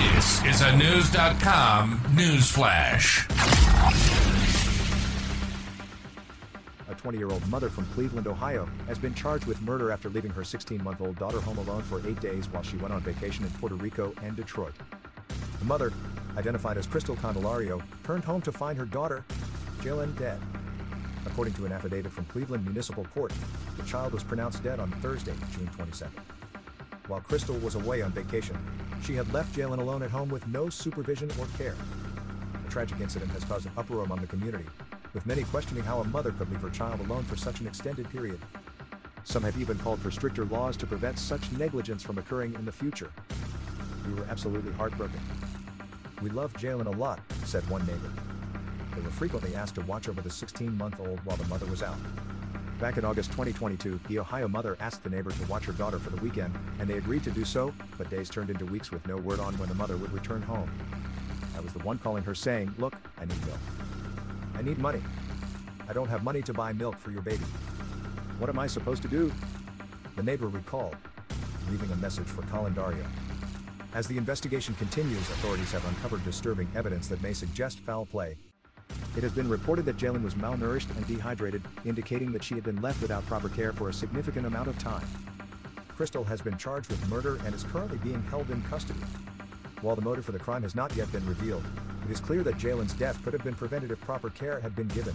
This is a Knewz.com news flash. A 20 year old mother from Cleveland, Ohio, has been charged with murder after leaving her 16 month old daughter home alone for eight days while she went on vacation in Puerto Rico and Detroit. The mother, identified as Kristel Candelario, turned home to find her daughter, Jailyn, dead. According to an affidavit from Cleveland Municipal Court, the child was pronounced dead on Thursday, June 22nd. While Kristel was away on vacation, she had left Jailyn alone at home with no supervision or care. The tragic incident has caused an uproar among the community, with many questioning how a mother could leave her child alone for such an extended period. Some have even called for stricter laws to prevent such negligence from occurring in the future. We were absolutely heartbroken. We loved Jailyn a lot, said one neighbor. They were frequently asked to watch over the 16 month old while the mother was out. Back in August 2022, the Ohio mother asked the neighbor to watch her daughter for the weekend, and they agreed to do so, but days turned into weeks with no word on when the mother would return home. I was the one calling her saying, Look, I need milk. I need money. I don't have money to buy milk for your baby. What am I supposed to do? The neighbor recalled, leaving a message for Candelario. As the investigation continues, authorities have uncovered disturbing evidence that may suggest foul play. It has been reported that Jailyn was malnourished and dehydrated, indicating that she had been left without proper care for a significant amount of time. Kristel has been charged with murder and is currently being held in custody. While the motive for the crime has not yet been revealed, it is clear that Jailyn's death could have been prevented if proper care had been given.